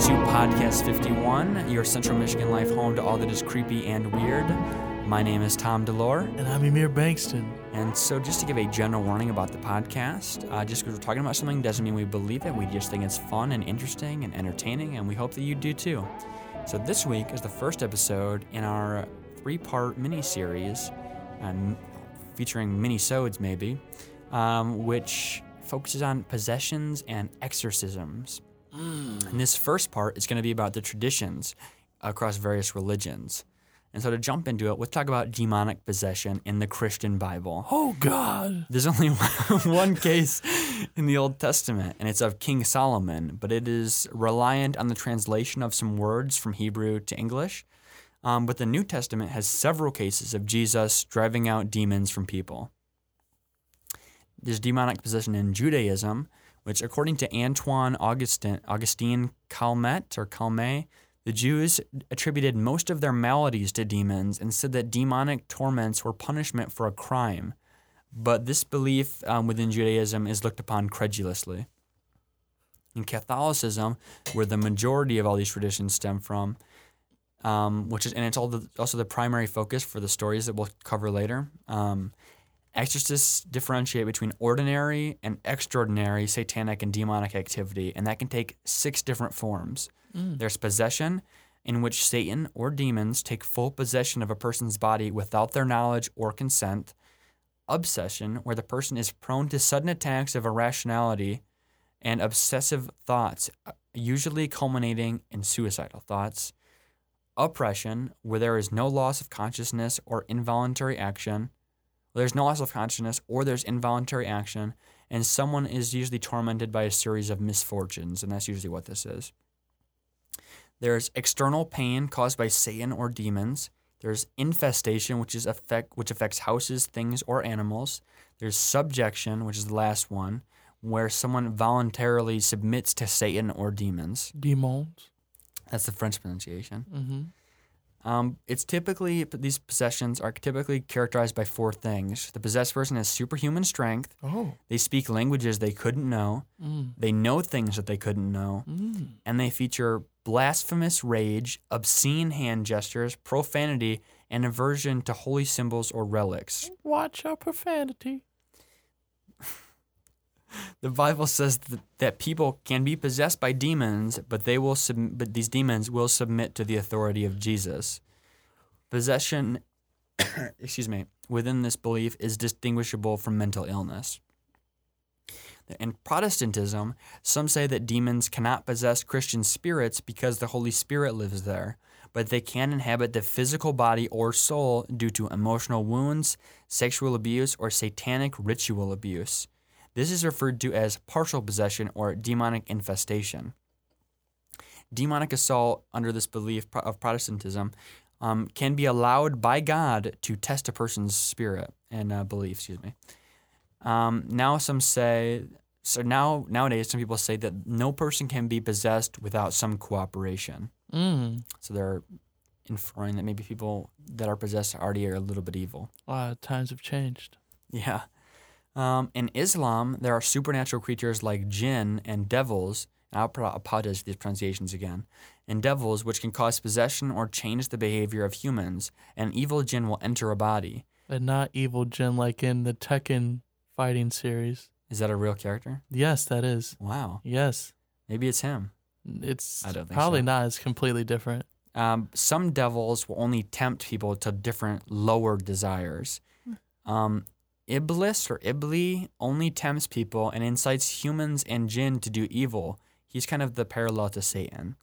to Podcast 51, your Central Michigan life home to all that is creepy and weird. My name is Tom Delore. And I'm Emir Bankston. And so, just to give a general warning about the podcast, uh, just because we're talking about something doesn't mean we believe it. We just think it's fun and interesting and entertaining, and we hope that you do too. So, this week is the first episode in our three part mini series, um, featuring mini sodes maybe, um, which focuses on possessions and exorcisms. And this first part is going to be about the traditions across various religions. And so to jump into it, let's talk about demonic possession in the Christian Bible. Oh, God. There's only one case in the Old Testament, and it's of King Solomon, but it is reliant on the translation of some words from Hebrew to English. Um, but the New Testament has several cases of Jesus driving out demons from people. There's demonic possession in Judaism, which, according to Antoine Augustin, Augustine Calmet or Calmet, the Jews attributed most of their maladies to demons and said that demonic torments were punishment for a crime. But this belief um, within Judaism is looked upon credulously. In Catholicism, where the majority of all these traditions stem from, um, which is and it's the, also the primary focus for the stories that we'll cover later. Um, exorcists differentiate between ordinary and extraordinary satanic and demonic activity, and that can take six different forms. There's possession, in which Satan or demons take full possession of a person's body without their knowledge or consent. Obsession, where the person is prone to sudden attacks of irrationality and obsessive thoughts, uh, usually culminating in suicidal thoughts. Oppression, where there is no loss of consciousness or involuntary action. There's no loss of consciousness or there's involuntary action, and someone is usually tormented by a series of misfortunes, and that's usually what this is. There's external pain caused by Satan or demons. There's infestation, which is affect which affects houses, things, or animals. There's subjection, which is the last one, where someone voluntarily submits to Satan or demons. Demons. That's the French pronunciation. Mm-hmm. Um, it's typically these possessions are typically characterized by four things. The possessed person has superhuman strength. Oh. They speak languages they couldn't know. Mm. They know things that they couldn't know. Mm. And they feature blasphemous rage, obscene hand gestures, profanity, and aversion to holy symbols or relics. Watch our profanity. The Bible says that, that people can be possessed by demons, but they will sub- but these demons will submit to the authority of Jesus. Possession, excuse me, within this belief is distinguishable from mental illness. In Protestantism, some say that demons cannot possess Christian spirits because the Holy Spirit lives there, but they can inhabit the physical body or soul due to emotional wounds, sexual abuse, or satanic ritual abuse. This is referred to as partial possession or demonic infestation. Demonic assault, under this belief of Protestantism, um, can be allowed by God to test a person's spirit and uh, belief. Excuse me. Um, now some say so. Now nowadays, some people say that no person can be possessed without some cooperation. Mm. So they're inferring that maybe people that are possessed already are a little bit evil. Wow, times have changed. Yeah. Um, in Islam, there are supernatural creatures like jinn and devils. And I'll apologize for these pronunciations again. And devils, which can cause possession or change the behavior of humans. An evil jinn will enter a body. But not evil jinn like in the Tekken fighting series. Is that a real character? Yes, that is. Wow. Yes. Maybe it's him. It's I don't think probably so. not. It's completely different. Um, some devils will only tempt people to different lower desires. Um, Iblis or Ibli only tempts people and incites humans and jinn to do evil. He's kind of the parallel to Satan,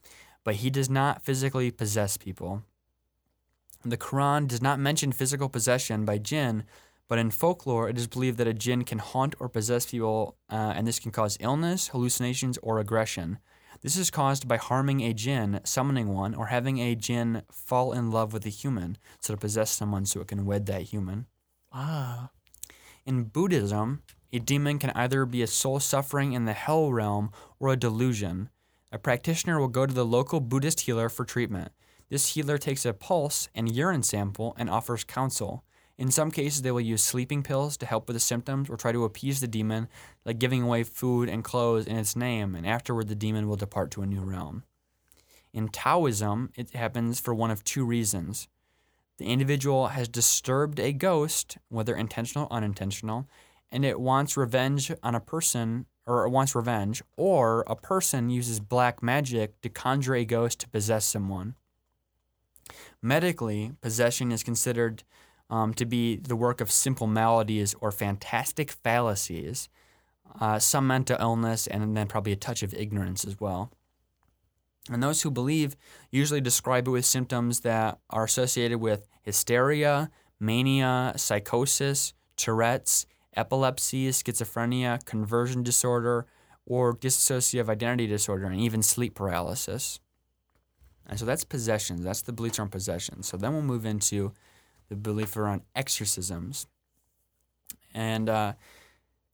but he does not physically possess people. The Quran does not mention physical possession by jinn, but in folklore, it is believed that a jinn can haunt or possess people, uh, and this can cause illness, hallucinations, or aggression. This is caused by harming a jinn, summoning one, or having a jinn fall in love with a human, so to possess someone so it can wed that human. Ah. In Buddhism, a demon can either be a soul suffering in the hell realm or a delusion. A practitioner will go to the local Buddhist healer for treatment. This healer takes a pulse and urine sample and offers counsel. In some cases, they will use sleeping pills to help with the symptoms or try to appease the demon, like giving away food and clothes in its name, and afterward, the demon will depart to a new realm. In Taoism, it happens for one of two reasons. The individual has disturbed a ghost, whether intentional or unintentional, and it wants revenge on a person, or it wants revenge, or a person uses black magic to conjure a ghost to possess someone. Medically, possession is considered um, to be the work of simple maladies or fantastic fallacies, uh, some mental illness, and then probably a touch of ignorance as well. And those who believe usually describe it with symptoms that are associated with hysteria, mania, psychosis, Tourette's, epilepsy, schizophrenia, conversion disorder, or dissociative identity disorder, and even sleep paralysis. And so that's possessions. That's the beliefs around possessions. So then we'll move into the belief around exorcisms. And uh,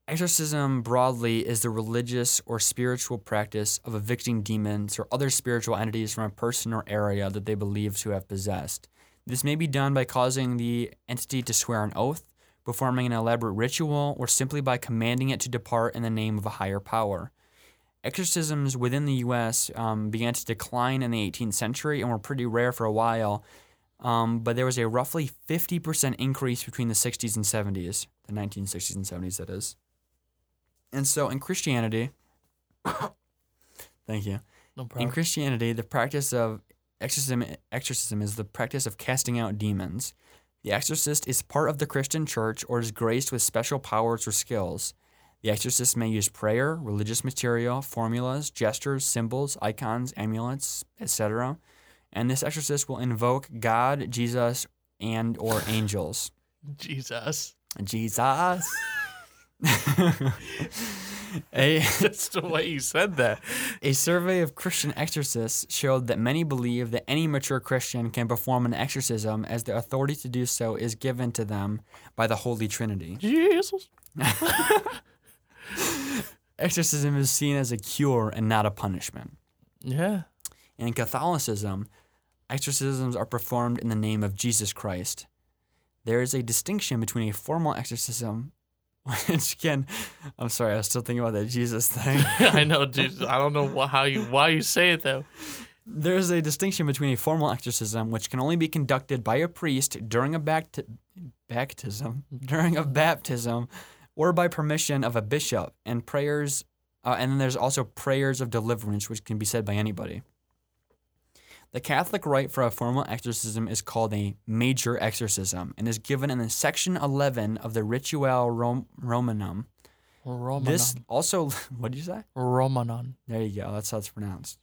exorcism broadly is the religious or spiritual practice of evicting demons or other spiritual entities from a person or area that they believe to have possessed. This may be done by causing the entity to swear an oath, performing an elaborate ritual, or simply by commanding it to depart in the name of a higher power. Exorcisms within the U.S. Um, began to decline in the 18th century and were pretty rare for a while, um, but there was a roughly 50% increase between the 60s and 70s, the 1960s and 70s, that is. And so in Christianity, thank you. No In. Christianity, the practice of exorcism, exorcism is the practice of casting out demons. The exorcist is part of the Christian church or is graced with special powers or skills. The exorcist may use prayer, religious material, formulas, gestures, symbols, icons, amulets, etc. And this exorcist will invoke God, Jesus, and or angels. Jesus. Jesus. a That's the way you said that. A survey of Christian exorcists showed that many believe that any mature Christian can perform an exorcism as the authority to do so is given to them by the Holy Trinity. Jesus. Exorcism is seen as a cure and not a punishment. Yeah. In Catholicism, exorcisms are performed in the name of Jesus Christ. There is a distinction between a formal exorcism, which can, I'm sorry, I was still thinking about that Jesus thing. I know, Jesus. I don't know wh- how you why you say it though. There is a distinction between a formal exorcism, which can only be conducted by a priest during a bapti- baptism, during a baptism, or by permission of a bishop, and prayers. Uh, and then there's also prayers of deliverance, which can be said by anybody. The Catholic rite for a formal exorcism is called a major exorcism and is given in the section 11 of the Ritual Rom- Romanum. Romanon. This also, what did you say? Romanon. There you go. That's how it's pronounced.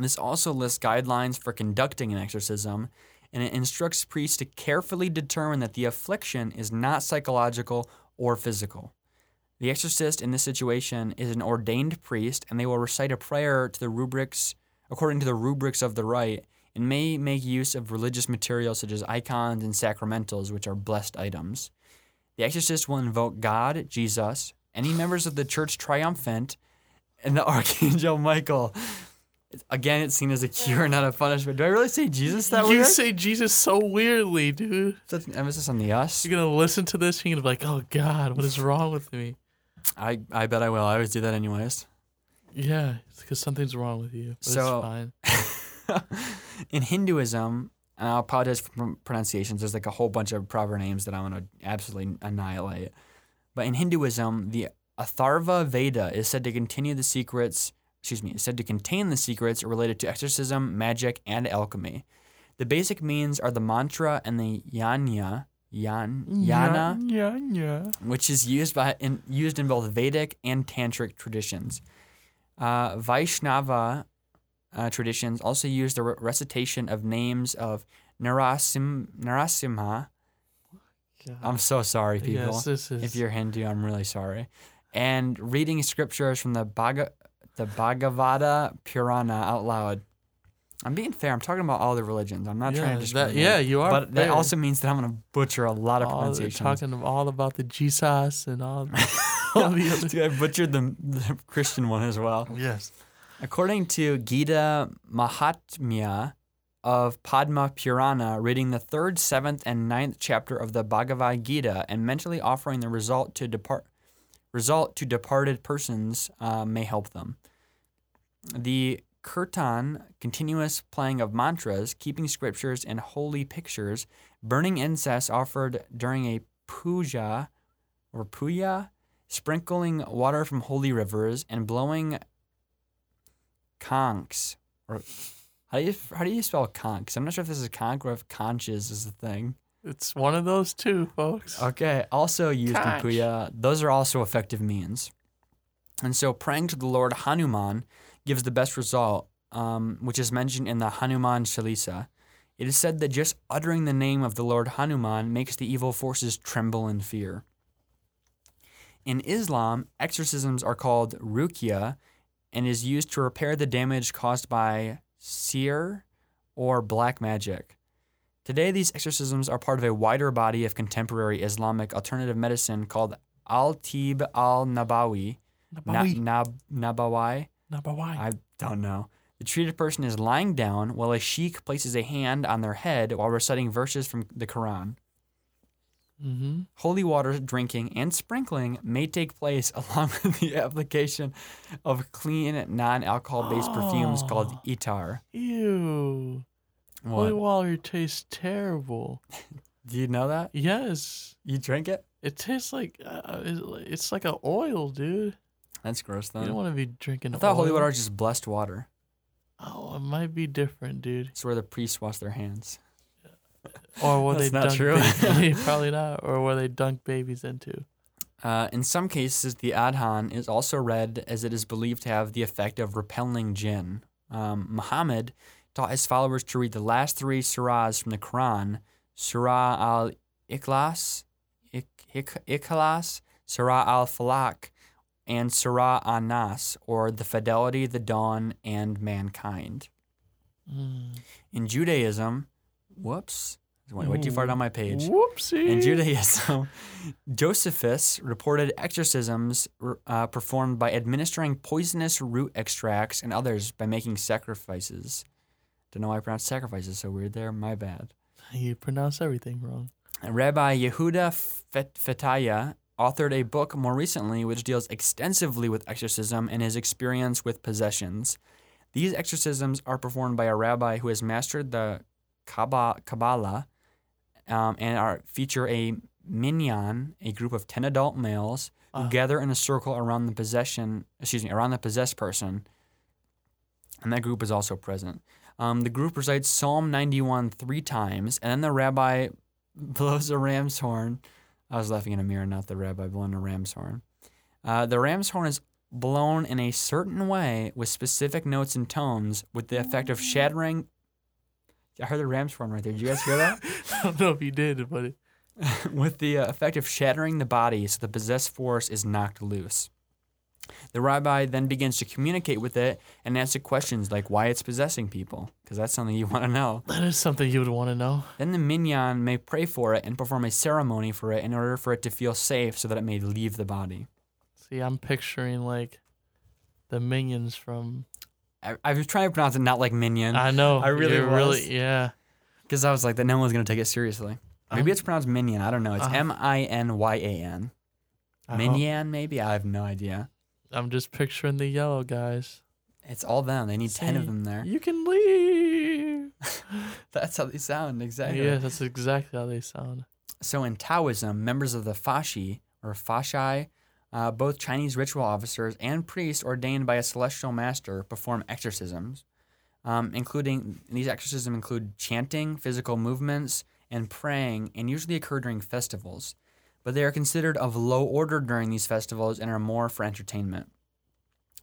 This also lists guidelines for conducting an exorcism, and it instructs priests to carefully determine that the affliction is not psychological or physical. The exorcist in this situation is an ordained priest, and they will recite a prayer to the rubrics according to the rubrics of the rite, and may make use of religious materials such as icons and sacramentals, which are blessed items. The exorcist will invoke God, Jesus, any members of the church triumphant, and the archangel Michael. Again, it's seen as a cure, not a punishment. Do I really say Jesus that way? you weird? say Jesus so weirdly, dude. Such an emphasis on the us. You're gonna listen to this. You're gonna be like, "Oh God, what is wrong with me?" I, I bet I will. I always do that anyways. Yeah, it's because something's wrong with you. So- it's fine. in Hinduism, and I apologize for pronunciations. There's like a whole bunch of proper names that I'm going to absolutely annihilate. But in Hinduism, the Atharva Veda is said to continue the secrets. Excuse me, is said to contain the secrets related to exorcism, magic, and alchemy. The basic means are the mantra and the yanya, yan, yana, yeah. which is used by in, used in both Vedic and Tantric traditions. Uh, Vaishnava uh, traditions also use the re- recitation of names of Narasim, Narasimha. I'm so sorry, people. Yes, this is. If you're Hindu, I'm really sorry. And reading scriptures from the Bhaga, the Bhagavata Purana out loud. I'm being fair. I'm talking about all the religions. I'm not yeah, trying to that, discriminate. yeah, you are. But that also means that I'm going to butcher a lot of all, pronunciations. talking all about the Jesus and all, all the other. Dude, I butchered the, the Christian one as well. Yes. According to Gita Mahatmya of Padma Purana, reading the third, seventh, and ninth chapter of the Bhagavad Gita and mentally offering the result to depart result to departed persons uh, may help them. The kirtan, continuous playing of mantras, keeping scriptures and holy pictures, burning incense offered during a puja or puya, sprinkling water from holy rivers, and blowing conchs. Or how do you how do you spell conch? I'm not sure if this is conch or if conches is the thing. It's one of those two, folks. Okay, also used Conch. in puya. Those are also effective means. And so praying to the Lord Hanuman gives the best result, um, which is mentioned in the Hanuman Chalisa. It is said that just uttering the name of the Lord Hanuman makes the evil forces tremble in fear. In Islam, exorcisms are called ruqya and is used to repair the damage caused by sihr or black magic. Today, these exorcisms are part of a wider body of contemporary Islamic alternative medicine called Al Tib al Nabawi. Na- Nabawi. Nab- Nabawi? Nabawi. I don't know. The treated person is lying down while a sheikh places a hand on their head while reciting verses from the Quran. Mm-hmm. Holy water drinking and sprinkling may take place along with the application of clean, non alcohol based perfumes called Oh. itar. Ew. Holy water tastes terrible. Do you know that? Yes. You drink it? It tastes like uh, it's like a oil, dude. That's gross, though. You don't want to be drinking. I thought holy water was just blessed water. Oh, it might be different, dude. It's where the priests wash their hands. Or That's they not dunk true. babies. Probably not. Or where they dunk babies into. Uh, in some cases, the adhan is also read as it is believed to have the effect of repelling jinn. Um, Muhammad taught his followers to read the last three surahs from the Quran Surah al Ikhlas, Ik- Ik- Ikhlas, Surah al Falaq, and Surah an Nas, or the fidelity, the dawn, and mankind. Mm. In Judaism, whoops, went way too far down my page. Whoopsie. In Judaism, Josephus reported exorcisms uh, performed by administering poisonous root extracts and others by making sacrifices. Don't know why I pronounced sacrifices so weird there. My bad. You pronounce everything wrong. Rabbi Yehuda Fet- Fetaya authored a book more recently which deals extensively with exorcism and his experience with possessions. These exorcisms are performed by a rabbi who has mastered the Kabbalah um, and are feature a minyan, a group of 10 adult males who Ah. gather in a circle around the possession, excuse me, around the possessed person. And that group is also present. Um, the group recites Psalm 91 three times, and then the rabbi blows a ram's horn. I was laughing in a mirror, not the rabbi blowing a ram's horn. Uh, the ram's horn is blown in a certain way with specific notes and tones with the effect of shattering. I heard the ram's horn right there. Did you guys hear that? I don't know if you did, but it, with the uh, effect of shattering the body so the possessed force is knocked loose. The rabbi then begins to communicate with it and answer questions like why it's possessing people, because that's something you want to know. that is something you would want to know. Then the minyan may pray for it and perform a ceremony for it in order for it to feel safe so that it may leave the body. See, I'm picturing like the minions from. I, I was trying to pronounce it not like minion, I know. I really was. really yeah. because I was like that no one's going to take it seriously. Maybe I'm- it's pronounced minion. I don't know. It's Uh, M I N Y A N. I hope- Minyan, maybe? I have no idea. I'm just picturing the yellow guys. It's all them. They need 10 of them there. You can leave. That's how they sound, exactly. Yeah, that's exactly how they sound. So in Taoism, members of the Fashi or Fashai, uh, both Chinese ritual officers and priests ordained by a celestial master, perform exorcisms, um, including these exorcisms include chanting, physical movements, and praying, and usually occur during festivals. But they are considered of low order during these festivals and are more for entertainment.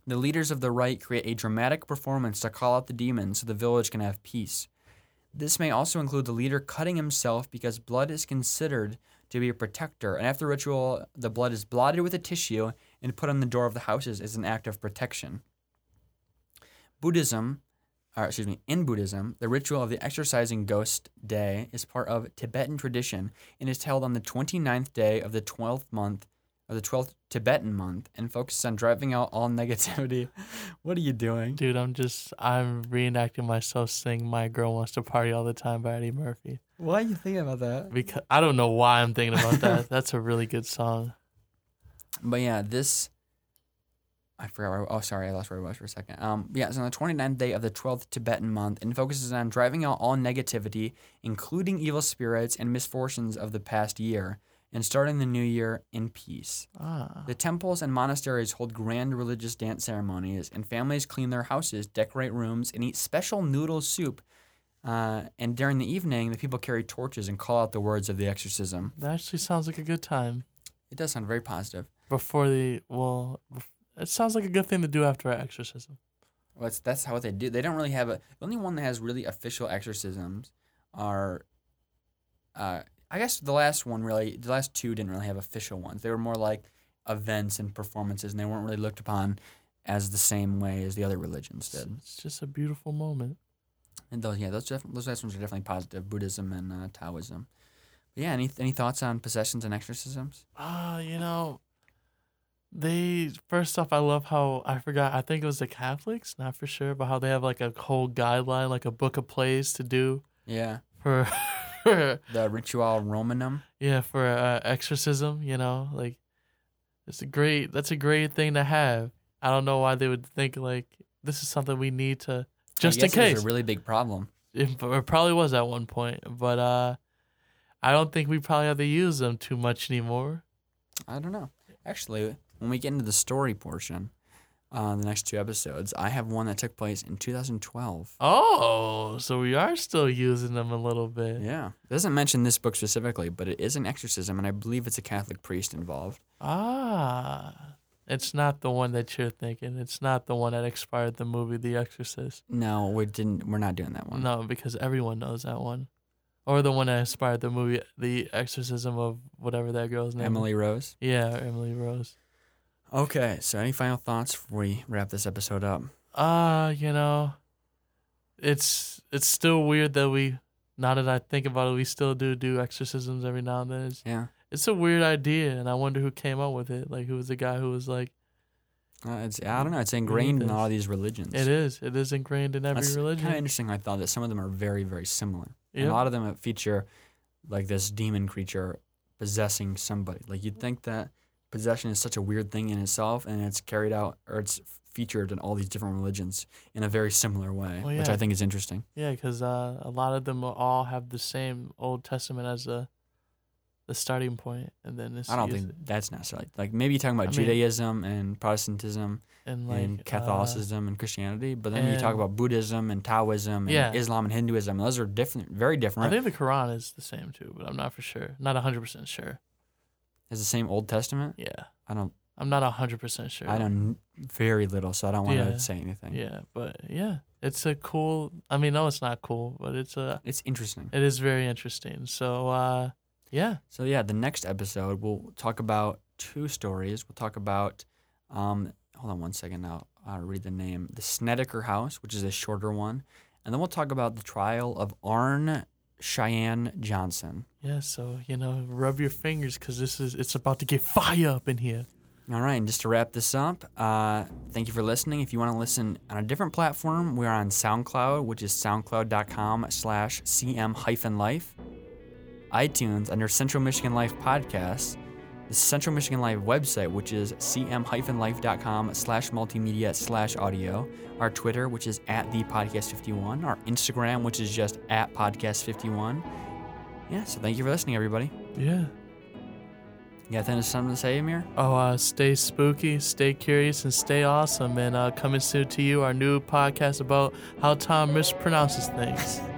The leaders of the rite create a dramatic performance to call out the demons so the village can have peace. This may also include the leader cutting himself because blood is considered to be a protector, and after ritual, the blood is blotted with a tissue and put on the door of the houses as an act of protection. Buddhism, or excuse me, in Buddhism, the ritual of the exorcising ghost day is part of Tibetan tradition and is held on the 29th day of the 12th month, or the 12th Tibetan month, and focuses on driving out all negativity. what are you doing? Dude, I'm just I'm reenacting myself singing "My Girl Wants to Party All the Time" by Eddie Murphy. Why are you thinking about that? Because I don't know why I'm thinking about that. That's a really good song. But yeah, this I forgot. Where, oh, sorry, I lost where I was for a second. Um, yeah, it's on the 29th day of the 12th Tibetan month and focuses on driving out all negativity, including evil spirits and misfortunes of the past year, and starting the new year in peace. Ah. The temples and monasteries hold grand religious dance ceremonies, and families clean their houses, decorate rooms, and eat special noodle soup. Uh, and during the evening, the people carry torches and call out the words of the exorcism. That actually sounds like a good time. It does sound very positive. Before the well, it sounds like a good thing to do after an exorcism. Well, that's how they do. They don't really have a. The only one that has really official exorcisms are, uh, I guess the last one really. The last two didn't really have official ones. They were more like events and performances, and they weren't really looked upon as the same way as the other religions did. it's just a beautiful moment. And those, yeah, those def- those last ones are definitely positive. Buddhism and uh, Taoism. But yeah, any any thoughts on possessions and exorcisms? Ah, you know, they first off, I love how I forgot. I think it was the Catholics, not for sure, but how they have like a whole guideline, like a book of plays to do Yeah, for, for the Ritual Romanum. yeah for uh, exorcism. You know, like it's a great. That's a great thing to have. I don't know why they would think like this is something we need to just in guess it was case. a really big problem. It, it probably was at one point, but uh, I don't think we probably have to use them too much anymore. I don't know. Actually, when we get into the story portion, uh, the next two episodes, I have one that took place in 2012. Oh, so we are still using them a little bit. Yeah, it doesn't mention this book specifically, but it is an exorcism, and I believe it's a Catholic priest involved. Ah, it's not the one that you're thinking. It's not the one that expired the movie The Exorcist. No, we didn't. We're not doing that one. No, because everyone knows that one. Or the one that inspired the movie The Exorcism of whatever that girl's name. Emily Rose. Yeah, Emily Rose. Okay, so any final thoughts before we wrap this episode up? Uh, you know, it's it's still weird that we now that I think about it, we still do do exorcisms every now and then. It's, Yeah, it's a weird idea, and I wonder who came up with it. Like, who was the guy who was like, uh, it's I don't know. It's ingrained in all these religions. "It is, it is ingrained in every That's religion." kind of interesting. I thought that some of them are very, very similar. Yep. A lot of them feature like this demon creature possessing somebody. Like you'd think that possession is such a weird thing in itself, and it's carried out or it's featured in all these different religions in a very similar way, Well, which. I think is interesting. Yeah, because uh, a lot of them all have the same Old Testament as the the starting point, and then I don't think that's necessarily like maybe you're talking about I mean- Judaism and Protestantism and like and uh, Catholicism and Christianity, but then you talk about Buddhism and Taoism and Yeah. Islam and Hinduism. Those are different, very different. I think the Quran is the same too, but I'm not for sure. Not hundred percent sure. It's the same Old Testament. Yeah, I don't. I'm not hundred percent sure. I know very little, so I don't want Yeah. to say anything. Yeah, but yeah, it's a cool. I mean, no, it's not cool, but it's a. It's interesting. It is very interesting. So, uh, yeah, So yeah, the next episode we'll talk about two stories. We'll talk about um hold on one second now. I'll read the name. The Snedeker House, which is a shorter one. And then we'll talk about the trial of Arne Cheyenne Johnson. yeah. So you know, rub your fingers because this is it's about to get fire up in here. All right, and just to wrap this up, uh, thank you for listening. If you want to listen on a different platform, we're on SoundCloud, which is soundcloud.com slash cm hyphen life. iTunes under Central Michigan Life Podcasts. The Central Michigan Life website, which is cm-life.com slash multimedia slash audio. Our Twitter, which is at the podcast 51. Our Instagram, which is just at podcast 51. Yeah, so thank you for listening, everybody. Yeah. You got something to say, Amir? Oh, uh, stay spooky, stay curious, and stay awesome. And uh, coming soon to you, our new podcast about how Tom mispronounces things.